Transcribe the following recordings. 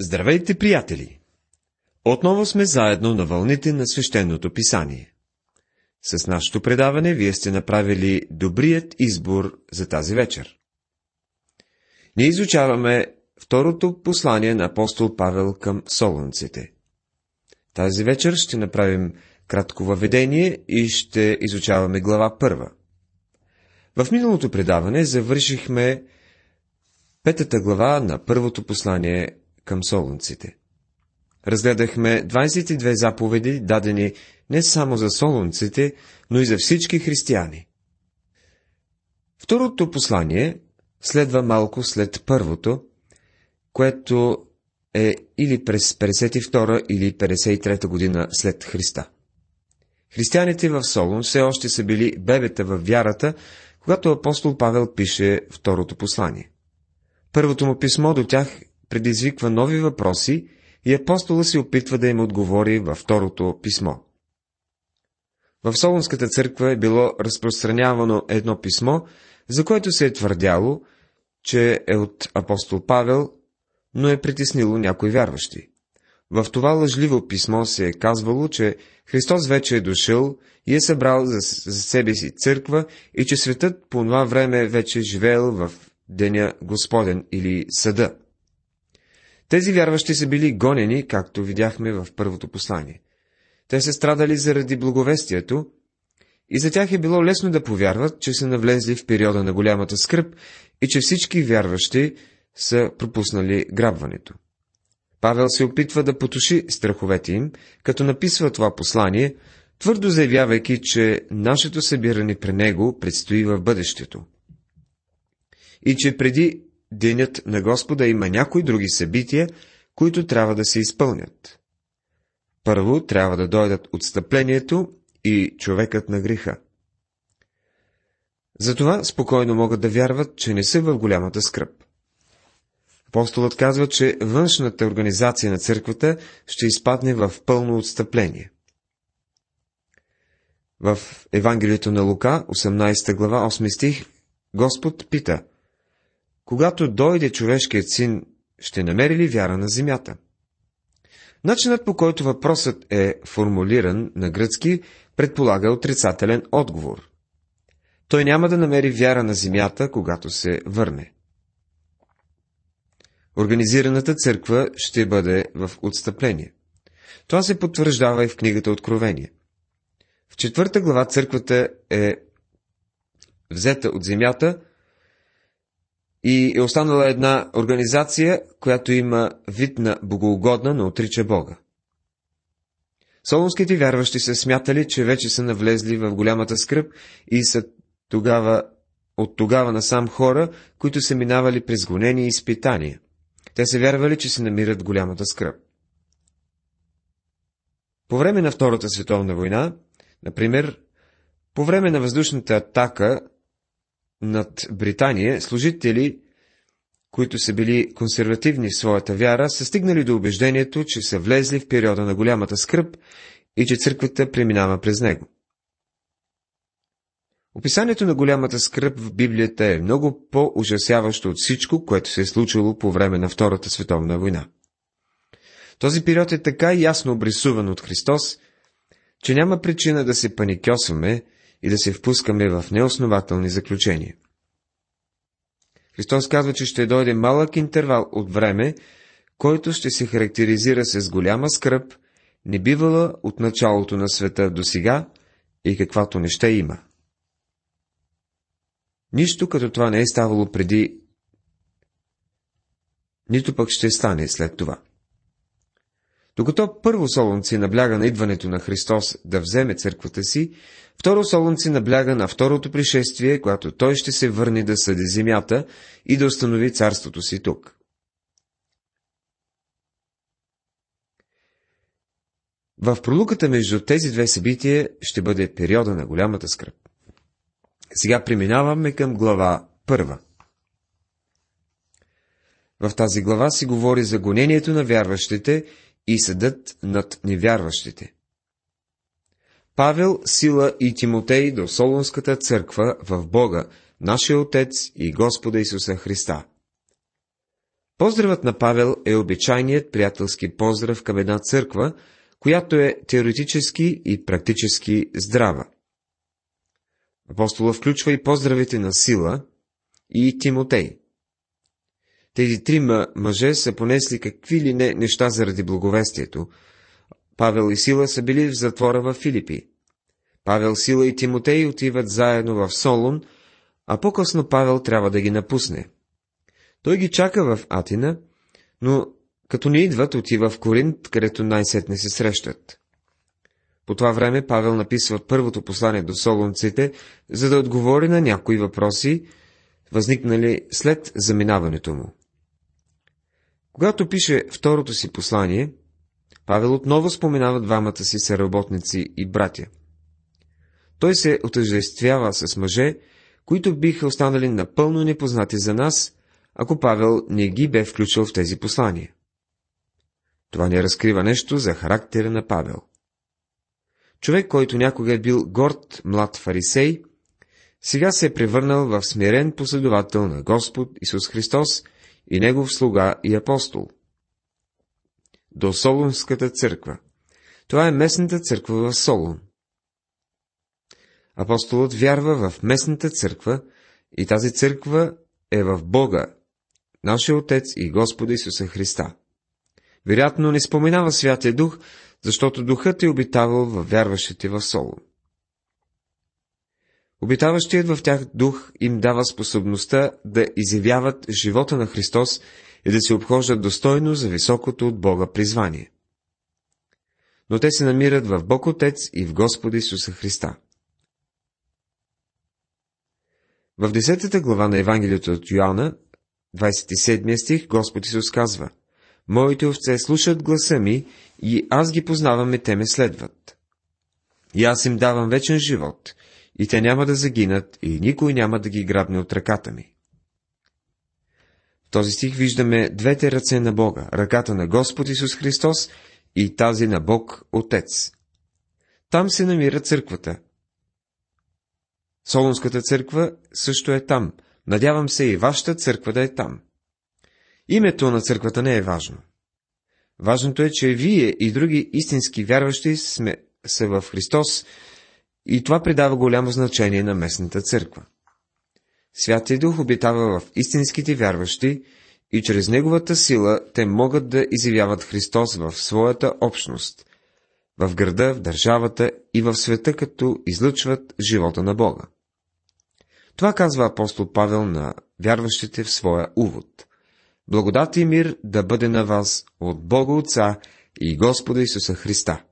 Здравейте, приятели! Отново сме заедно на вълните на свещеното писание. С нашето предаване вие сте направили добрият избор за тази вечер. Ние изучаваме второто послание на апостол Павел към солунците. Тази вечер ще направим кратко въведение и ще изучаваме глава първа. В миналото предаване завършихме петата глава на първото послание към солунците. Разгледахме 22 заповеди, дадени не само за солунците, но и за всички християни. Второто послание следва малко след първото, което е или през 52 или 53 година след Христа. Християните в Солун все още са били бебета в вярата, когато апостол Павел пише второто послание. Първото му писмо до тях предизвиква нови въпроси и апостола се опитва да им отговори във второто писмо. В Солунската църква е било разпространявано едно писмо, за което се е твърдяло, че е от апостол Павел, но е притеснило някои вярващи. В това лъжливо писмо се е казвало, че Христос вече е дошъл и е събрал за, за себе си църква и че светът по това време вече е живеел в деня Господен или съда. Тези вярващи са били гонени, както видяхме в първото послание. Те са страдали заради благовестието и за тях е било лесно да повярват, че са навлезли в периода на голямата скръп и че всички вярващи са пропуснали грабването. Павел се опитва да потуши страховете им, като написва това послание, твърдо заявявайки, че нашето събиране при него предстои в бъдещето. И че преди денят на Господа има някои други събития, които трябва да се изпълнят. Първо трябва да дойдат отстъплението и човекът на греха. Затова спокойно могат да вярват, че не са в голямата скръп. Апостолът казва, че външната организация на църквата ще изпадне в пълно отстъпление. В Евангелието на Лука, 18 глава, 8 стих, Господ пита, когато дойде човешкият син, ще намери ли вяра на земята? Начинът по който въпросът е формулиран на гръцки предполага отрицателен отговор. Той няма да намери вяра на земята, когато се върне. Организираната църква ще бъде в отстъпление. Това се потвърждава и в книгата Откровение. В четвърта глава църквата е взета от земята и е останала една организация, която има вид на богоугодна, но отрича Бога. Солунските вярващи се смятали, че вече са навлезли в голямата скръп и са тогава, от тогава насам хора, които са минавали през гонени и изпитания. Те се вярвали, че се намират в голямата скръп. По време на Втората световна война, например, по време на въздушната атака над Британия, служители, които са били консервативни в своята вяра, са стигнали до убеждението, че са влезли в периода на голямата скръп и че църквата преминава през него. Описанието на голямата скръп в Библията е много по-ужасяващо от всичко, което се е случило по време на Втората световна война. Този период е така ясно обрисуван от Христос, че няма причина да се паникьосваме и да се впускаме в неоснователни заключения. Христос казва, че ще дойде малък интервал от време, който ще се характеризира с голяма скръп, не бивала от началото на света до сега и каквато не ще има. Нищо като това не е ставало преди, нито пък ще стане след това. Докато първо Солунци набляга на идването на Христос да вземе църквата си, второ Солунци набляга на второто пришествие, когато той ще се върне да съди земята и да установи царството си тук. В пролуката между тези две събития ще бъде периода на голямата скръп. Сега преминаваме към глава първа. В тази глава си говори за гонението на вярващите и съдът над невярващите. Павел, Сила и Тимотей до Солунската църква в Бога, нашия Отец и Господа Исуса Христа. Поздравът на Павел е обичайният приятелски поздрав към една църква, която е теоретически и практически здрава. Апостола включва и поздравите на Сила и Тимотей. Тези трима мъже са понесли какви ли не неща заради благовестието. Павел и Сила са били в затвора в Филипи. Павел, Сила и Тимотей отиват заедно в Солун, а по-късно Павел трябва да ги напусне. Той ги чака в Атина, но като не идват, отива в Коринт, където най-сетне се срещат. По това време Павел написва първото послание до солунците, за да отговори на някои въпроси, възникнали след заминаването му. Когато пише второто си послание, Павел отново споменава двамата си съработници и братя. Той се отъждествява с мъже, които биха останали напълно непознати за нас, ако Павел не ги бе включил в тези послания. Това не разкрива нещо за характера на Павел. Човек, който някога е бил горд млад фарисей, сега се е превърнал в смирен последовател на Господ Исус Христос и Негов слуга и апостол. До Солунската църква. Това е местната църква в Солун. Апостолът вярва в местната църква и тази църква е в Бога, нашия Отец и Господа Исуса Христа. Вероятно не споменава Святия Дух, защото Духът е обитавал във вярващите в Солун. Обитаващият в тях дух им дава способността да изявяват живота на Христос и да се обхождат достойно за високото от Бога призвание. Но те се намират в Бог Отец и в Господа Исуса Христа. В 10 глава на Евангелието от Йоанна, 27 стих, Господ Исус казва Моите овце слушат гласа ми и аз ги познавам и те ме следват. И аз им давам вечен живот, и те няма да загинат, и никой няма да ги грабне от ръката ми. В този стих виждаме двете ръце на Бога, ръката на Господ Исус Христос и тази на Бог Отец. Там се намира църквата. Солунската църква също е там. Надявам се и вашата църква да е там. Името на църквата не е важно. Важното е, че вие и други истински вярващи сме, са в Христос и това придава голямо значение на местната църква. Святия Дух обитава в истинските вярващи и чрез Неговата сила те могат да изявяват Христос в своята общност, в града, в държавата и в света, като излъчват живота на Бога. Това казва апостол Павел на вярващите в своя увод. Благодат и мир да бъде на вас от Бога Отца и Господа Исуса Христа.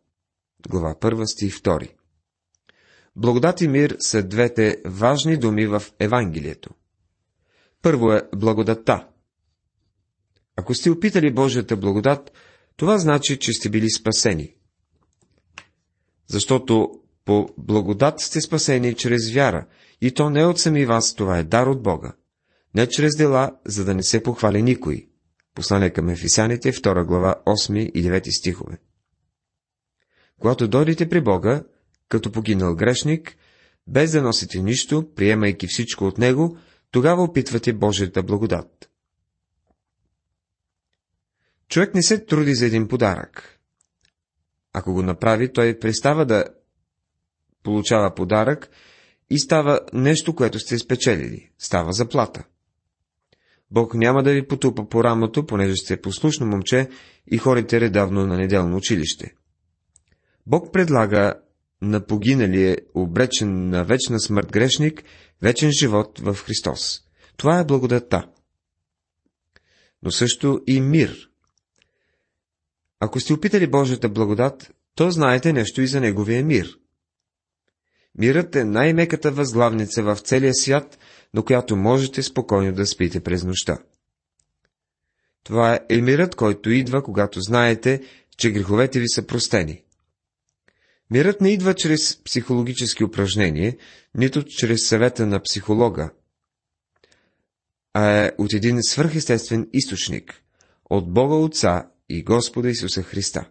Глава 1 стих 2 Благодат и мир са двете важни думи в Евангелието. Първо е благодатта. Ако сте опитали Божията благодат, това значи, че сте били спасени. Защото по благодат сте спасени чрез вяра, и то не от сами вас, това е дар от Бога. Не чрез дела, за да не се похвали никой. Послание към Ефисяните, 2 глава, 8 и 9 стихове. Когато дойдете при Бога, като погинал грешник, без да носите нищо, приемайки всичко от Него, тогава опитвате Божията благодат. Човек не се труди за един подарък. Ако го направи, той престава да получава подарък и става нещо, което сте спечелили. Става заплата. Бог няма да ви потупа по рамото, понеже сте послушно момче и ходите редавно на неделно училище. Бог предлага на погиналия, обречен на вечна смърт грешник, вечен живот в Христос. Това е благодатта. Но също и мир. Ако сте опитали Божията благодат, то знаете нещо и за Неговия мир. Мирът е най-меката възглавница в целия свят, до която можете спокойно да спите през нощта. Това е мирът, който идва, когато знаете, че греховете ви са простени. Мирът не идва чрез психологически упражнения, нито чрез съвета на психолога, а е от един свърхестествен източник, от Бога Отца и Господа Исуса Христа.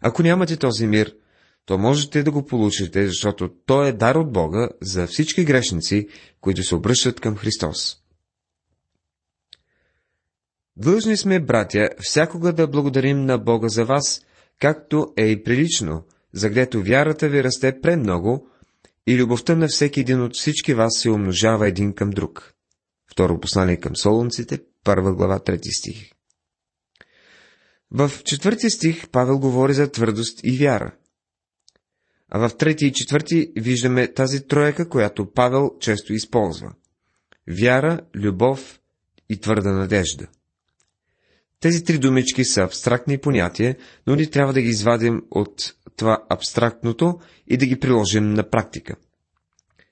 Ако нямате този мир, то можете да го получите, защото той е дар от Бога за всички грешници, които се обръщат към Христос. Длъжни сме, братя, всякога да благодарим на Бога за вас, както е и прилично, заглето вярата ви расте премного и любовта на всеки един от всички вас се умножава един към друг. Второ послание към Солунците, първа глава, трети стих. В четвърти стих Павел говори за твърдост и вяра. А в трети и четвърти виждаме тази троека, която Павел често използва. Вяра, любов и твърда надежда. Тези три думички са абстрактни понятия, но ни трябва да ги извадим от това абстрактното и да ги приложим на практика.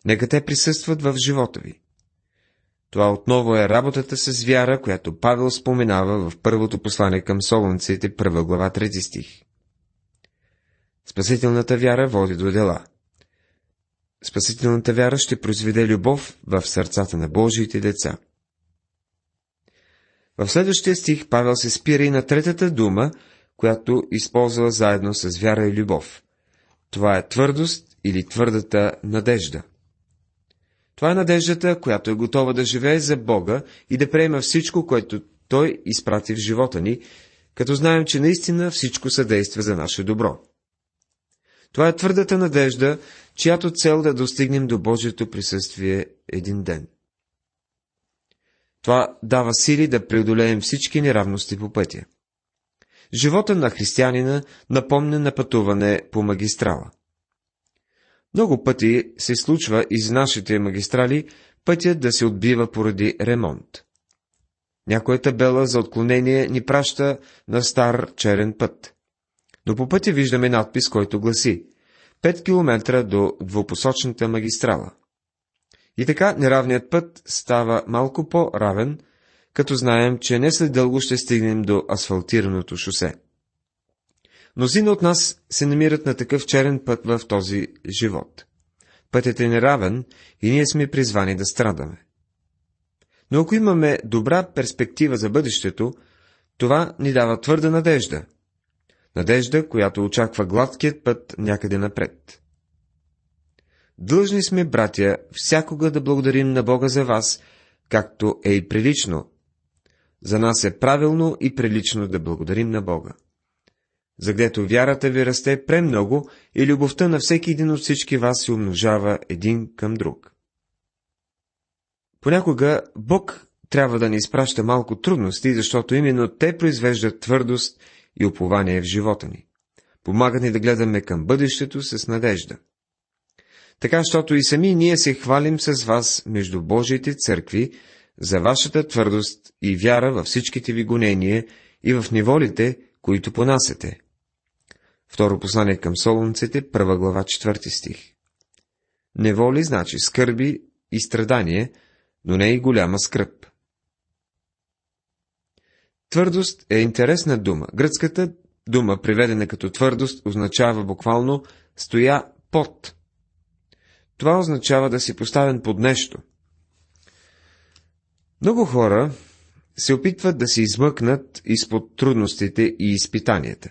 Нека те присъстват в живота ви. Това отново е работата с вяра, която Павел споменава в първото послание към Солунците, първа глава, трети стих. Спасителната вяра води до дела. Спасителната вяра ще произведе любов в сърцата на Божиите деца. В следващия стих Павел се спира и на третата дума, която използва заедно с вяра и любов. Това е твърдост или твърдата надежда. Това е надеждата, която е готова да живее за Бога и да приема всичко, което Той изпрати в живота ни, като знаем, че наистина всичко съдейства за наше добро. Това е твърдата надежда, чиято цел да достигнем до Божието присъствие един ден. Това дава сили да преодолеем всички неравности по пътя. Живота на християнина напомня на пътуване по магистрала. Много пъти се случва из нашите магистрали пътят да се отбива поради ремонт. Някоя табела за отклонение ни праща на стар черен път. Но по пътя виждаме надпис, който гласи 5 км до двупосочната магистрала. И така неравният път става малко по-равен, като знаем, че не след дълго ще стигнем до асфалтираното шосе. Мнозина от нас се намират на такъв черен път в този живот. Пътят е неравен и ние сме призвани да страдаме. Но ако имаме добра перспектива за бъдещето, това ни дава твърда надежда. Надежда, която очаква гладкият път някъде напред. Длъжни сме, братя, всякога да благодарим на Бога за вас, както е и прилично. За нас е правилно и прилично да благодарим на Бога. Заглето вярата ви расте премного и любовта на всеки един от всички вас се умножава един към друг. Понякога Бог трябва да ни изпраща малко трудности, защото именно те произвеждат твърдост и упование в живота ни. Помагат ни да гледаме към бъдещето с надежда така, щото и сами ние се хвалим с вас между Божиите църкви за вашата твърдост и вяра във всичките ви гонения и в неволите, които понасете. Второ послание към Солунците, първа глава, четвърти стих. Неволи значи скърби и страдание, но не и голяма скръп. Твърдост е интересна дума. Гръцката дума, приведена като твърдост, означава буквално стоя под. Това означава да си поставен под нещо. Много хора се опитват да се измъкнат изпод трудностите и изпитанията.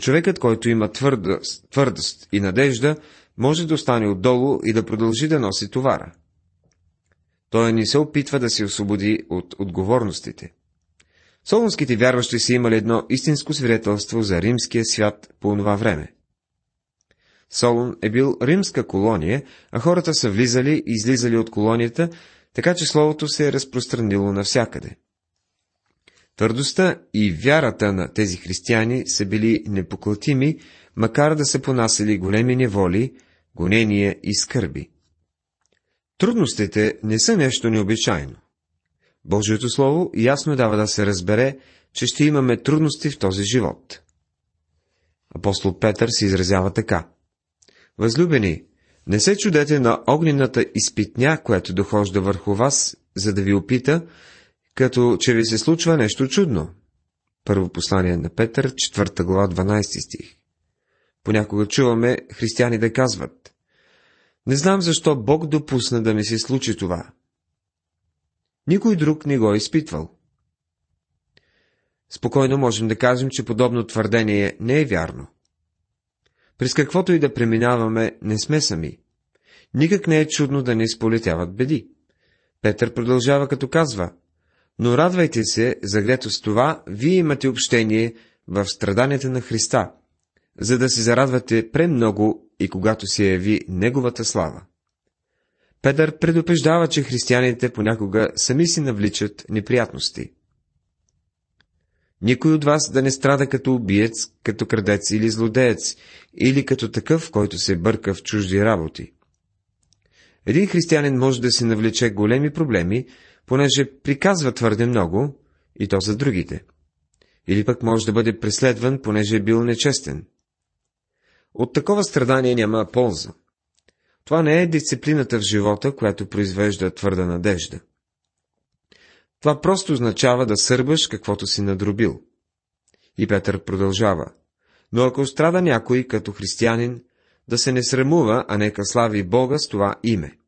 Човекът, който има твърдост, твърдост и надежда, може да остане отдолу и да продължи да носи товара. Той не се опитва да се освободи от отговорностите. Солунските вярващи са имали едно истинско свидетелство за римския свят по това време. Солун е бил римска колония, а хората са влизали и излизали от колонията, така че словото се е разпространило навсякъде. Твърдостта и вярата на тези християни са били непоклатими, макар да са понасили големи неволи, гонения и скърби. Трудностите не са нещо необичайно. Божието Слово ясно дава да се разбере, че ще имаме трудности в този живот. Апостол Петър се изразява така. Възлюбени, не се чудете на огнената изпитня, която дохожда върху вас, за да ви опита, като че ви се случва нещо чудно. Първо послание на Петър, 4 глава, 12 стих. Понякога чуваме християни да казват, не знам защо Бог допусна да ми се случи това. Никой друг не го е изпитвал. Спокойно можем да кажем, че подобно твърдение не е вярно. През каквото и да преминаваме, не сме сами. Никак не е чудно да не изполетяват беди. Петър продължава като казва, Но радвайте се, загрето с това, вие имате общение в страданията на Христа, за да се зарадвате премного и когато се яви Неговата слава. Петър предупреждава, че християните понякога сами си навличат неприятности. Никой от вас да не страда като убиец, като крадец или злодеец, или като такъв, който се бърка в чужди работи. Един християнин може да се навлече големи проблеми, понеже приказва твърде много, и то за другите. Или пък може да бъде преследван, понеже е бил нечестен. От такова страдание няма полза. Това не е дисциплината в живота, която произвежда твърда надежда. Това просто означава да сърбаш каквото си надробил. И Петър продължава. Но ако страда някой като християнин, да се не срамува, а нека слави Бога с това име.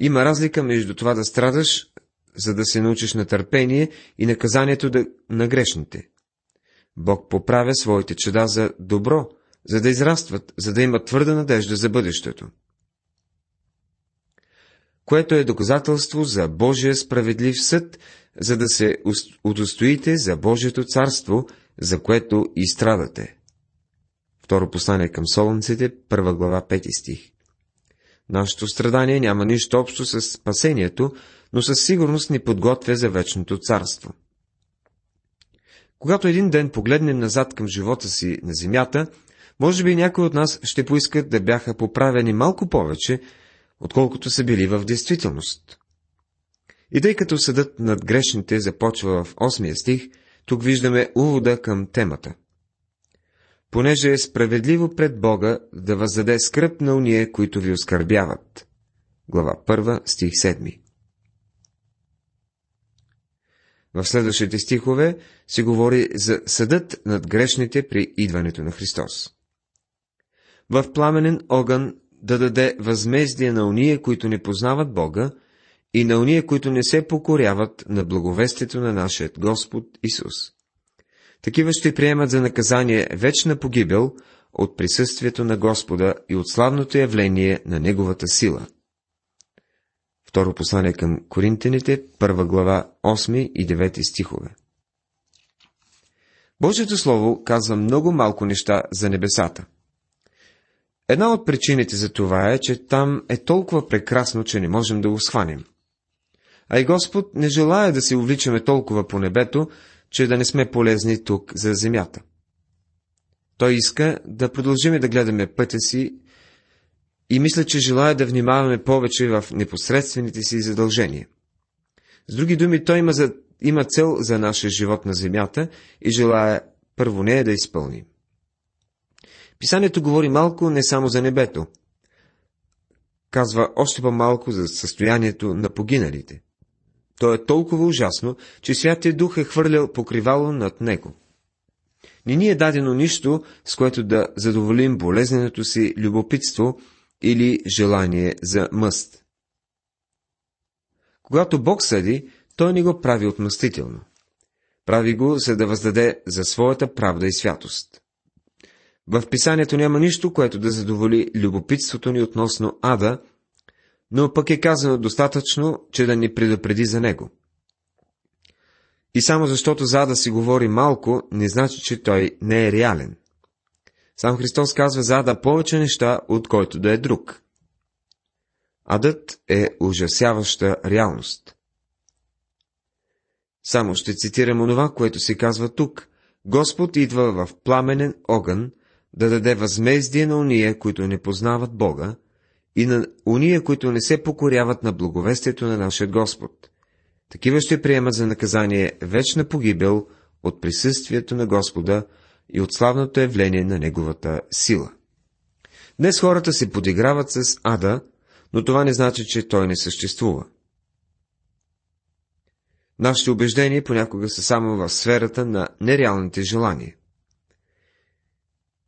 Има разлика между това да страдаш, за да се научиш на търпение и наказанието да... на грешните. Бог поправя своите чеда за добро, за да израстват, за да имат твърда надежда за бъдещето. Което е доказателство за Божия справедлив съд, за да се удостоите за Божието царство, за което и страдате. Второ послание към Солунците, първа глава, пети стих. Нашето страдание няма нищо общо с спасението, но със сигурност ни подготвя за вечното царство. Когато един ден погледнем назад към живота си на земята, може би някои от нас ще поискат да бяха поправени малко повече, отколкото са били в действителност. И тъй като съдът над грешните започва в 8 стих, тук виждаме увода към темата. Понеже е справедливо пред Бога да въздаде скръп на уния, които ви оскърбяват. Глава 1, стих 7. В следващите стихове се говори за съдът над грешните при идването на Христос в пламенен огън да даде възмездие на уния, които не познават Бога, и на уния, които не се покоряват на благовестието на нашия Господ Исус. Такива ще приемат за наказание вечна погибел от присъствието на Господа и от славното явление на Неговата сила. Второ послание към Коринтените, първа глава, 8 и 9 стихове. Божието Слово казва много малко неща за небесата – Една от причините за това е, че там е толкова прекрасно, че не можем да го схванем. А и Господ не желая да се увличаме толкова по небето, че да не сме полезни тук за земята. Той иска да продължим да гледаме пътя си и мисля, че желая да внимаваме повече в непосредствените си задължения. С други думи, той има, за, има цел за нашия живот на земята и желая първо нея да изпълним. Писанието говори малко не само за небето. Казва още по-малко за състоянието на погиналите. То е толкова ужасно, че Святия Дух е хвърлял покривало над него. Не ни е дадено нищо, с което да задоволим болезненото си любопитство или желание за мъст. Когато Бог съди, Той не го прави отмъстително. Прави го, за да въздаде за своята правда и святост. В писанието няма нищо, което да задоволи любопитството ни относно ада, но пък е казано достатъчно, че да ни предупреди за него. И само защото за ада си говори малко, не значи, че той не е реален. Сам Христос казва за ада повече неща, от който да е друг. Адът е ужасяваща реалност. Само ще цитирам онова, което се казва тук. Господ идва в пламенен огън, да даде възмездие на уния, които не познават Бога, и на уния, които не се покоряват на благовестието на нашия Господ. Такива ще приемат за наказание вечна погибел от присъствието на Господа и от славното явление на Неговата сила. Днес хората се подиграват с ада, но това не значи, че той не съществува. Нашите убеждения понякога са само в сферата на нереалните желания.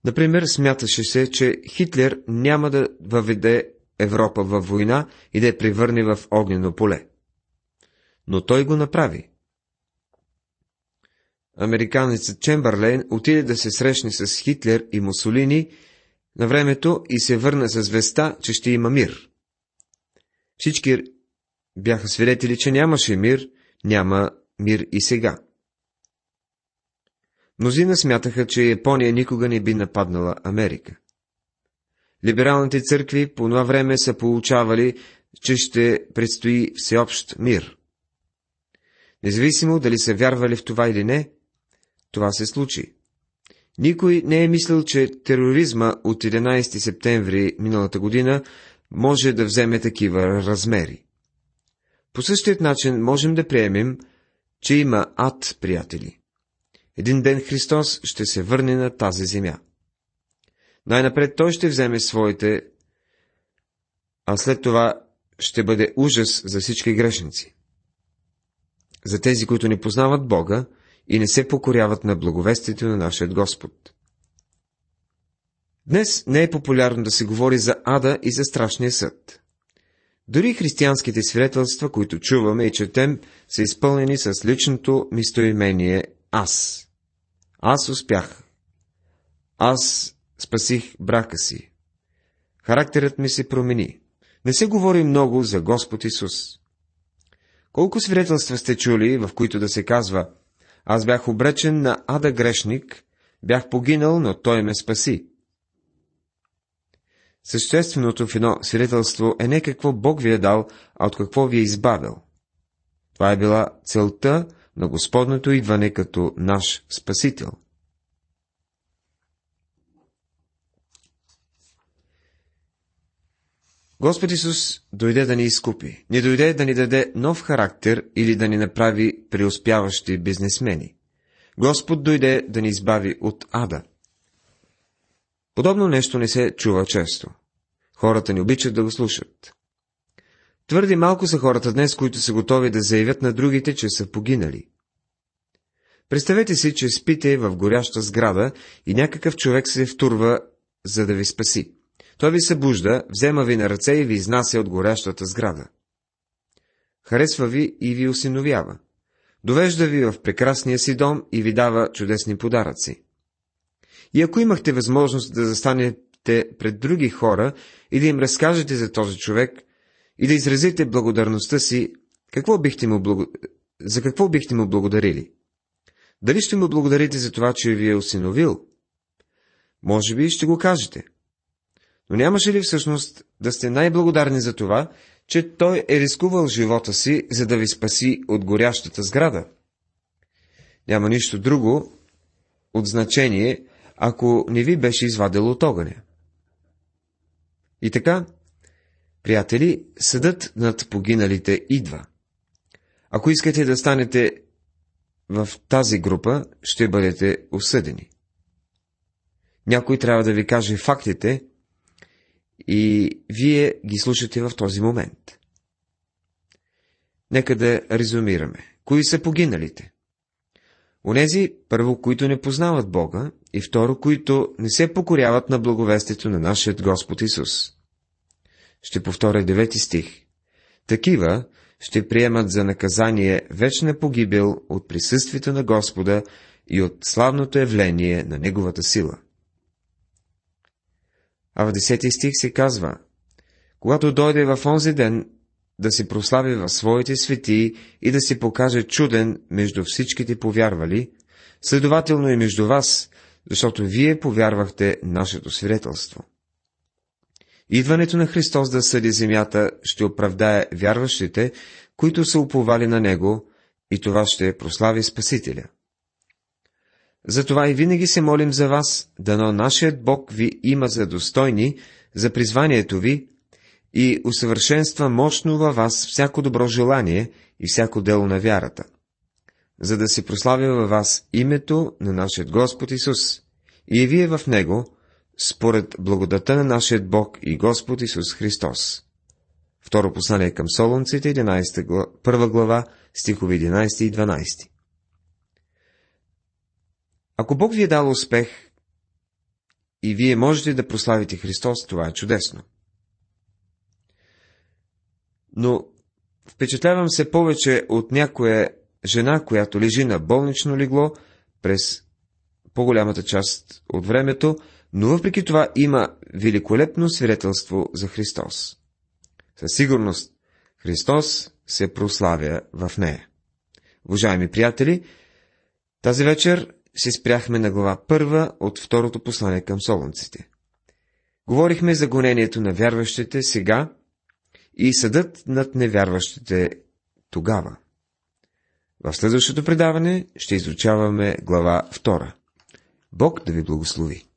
Например, смяташе се, че Хитлер няма да въведе Европа във война и да я превърне в огнено поле. Но той го направи. Американецът Чемберлейн отиде да се срещне с Хитлер и Мусолини на времето и се върна с веста, че ще има мир. Всички бяха свидетели, че нямаше мир, няма мир и сега. Мнозина смятаха, че Япония никога не би нападнала Америка. Либералните църкви по това време са получавали, че ще предстои всеобщ мир. Независимо дали са вярвали в това или не, това се случи. Никой не е мислил, че тероризма от 11 септември миналата година може да вземе такива размери. По същият начин можем да приемем, че има ад, приятели. Един ден Христос ще се върне на тази земя. Най-напред Той ще вземе своите, а след това ще бъде ужас за всички грешници. За тези, които не познават Бога и не се покоряват на благовестието на нашия Господ. Днес не е популярно да се говори за ада и за страшния съд. Дори християнските свидетелства, които чуваме и четем, са изпълнени с личното мистоимение «Аз». Аз успях. Аз спасих брака си. Характерът ми се промени. Не се говори много за Господ Исус. Колко свидетелства сте чули, в които да се казва Аз бях обречен на ада грешник, бях погинал, но Той ме спаси. Същественото в едно свидетелство е не какво Бог ви е дал, а от какво ви е избавил. Това е била целта на Господното идване като наш Спасител. Господ Исус дойде да ни изкупи. Не дойде да ни даде нов характер или да ни направи преуспяващи бизнесмени. Господ дойде да ни избави от ада. Подобно нещо не се чува често. Хората не обичат да го слушат. Твърди малко са хората днес, които са готови да заявят на другите, че са погинали. Представете си, че спите в горяща сграда и някакъв човек се втурва, за да ви спаси. Той ви събужда, взема ви на ръце и ви изнася от горящата сграда. Харесва ви и ви осиновява. Довежда ви в прекрасния си дом и ви дава чудесни подаръци. И ако имахте възможност да застанете пред други хора и да им разкажете за този човек и да изразите благодарността си, какво бихте му благо... за какво бихте му благодарили? Дали ще му благодарите за това, че ви е осиновил? Може би ще го кажете. Но нямаше ли всъщност да сте най-благодарни за това, че той е рискувал живота си, за да ви спаси от горящата сграда? Няма нищо друго от значение, ако не ви беше извадил от огъня. И така, приятели, съдът над погиналите идва. Ако искате да станете в тази група, ще бъдете осъдени. Някой трябва да ви каже фактите и вие ги слушате в този момент. Нека да резюмираме. Кои са погиналите? Онези, първо, които не познават Бога, и второ, които не се покоряват на благовестието на нашия Господ Исус. Ще повторя девети стих. Такива ще приемат за наказание вечна погибел от присъствието на Господа и от славното явление на Неговата сила. А в десети стих се казва, когато дойде в онзи ден да се прослави в своите свети и да се покаже чуден между всичките повярвали, следователно и между вас, защото вие повярвахте нашето свидетелство. Идването на Христос да съди земята ще оправдае вярващите, които са уповали на Него, и това ще прослави Спасителя. Затова и винаги се молим за вас, дано нашият Бог ви има за достойни за призванието ви и усъвършенства мощно във вас всяко добро желание и всяко дело на вярата, за да се прославя във вас името на нашия Господ Исус и вие в Него, според благодата на нашия Бог и Господ Исус Христос. Второ послание към Солунците, 11 глава, 1 глава, стихови 11 и 12. Ако Бог ви е дал успех и вие можете да прославите Христос, това е чудесно. Но впечатлявам се повече от някоя жена, която лежи на болнично легло през по-голямата част от времето, но въпреки това има великолепно свидетелство за Христос. Със сигурност Христос се прославя в нея. Уважаеми приятели, тази вечер се спряхме на глава първа от второто послание към солунците. Говорихме за гонението на вярващите сега и съдът над невярващите тогава. В следващото предаване ще изучаваме глава 2. Бог да ви благослови!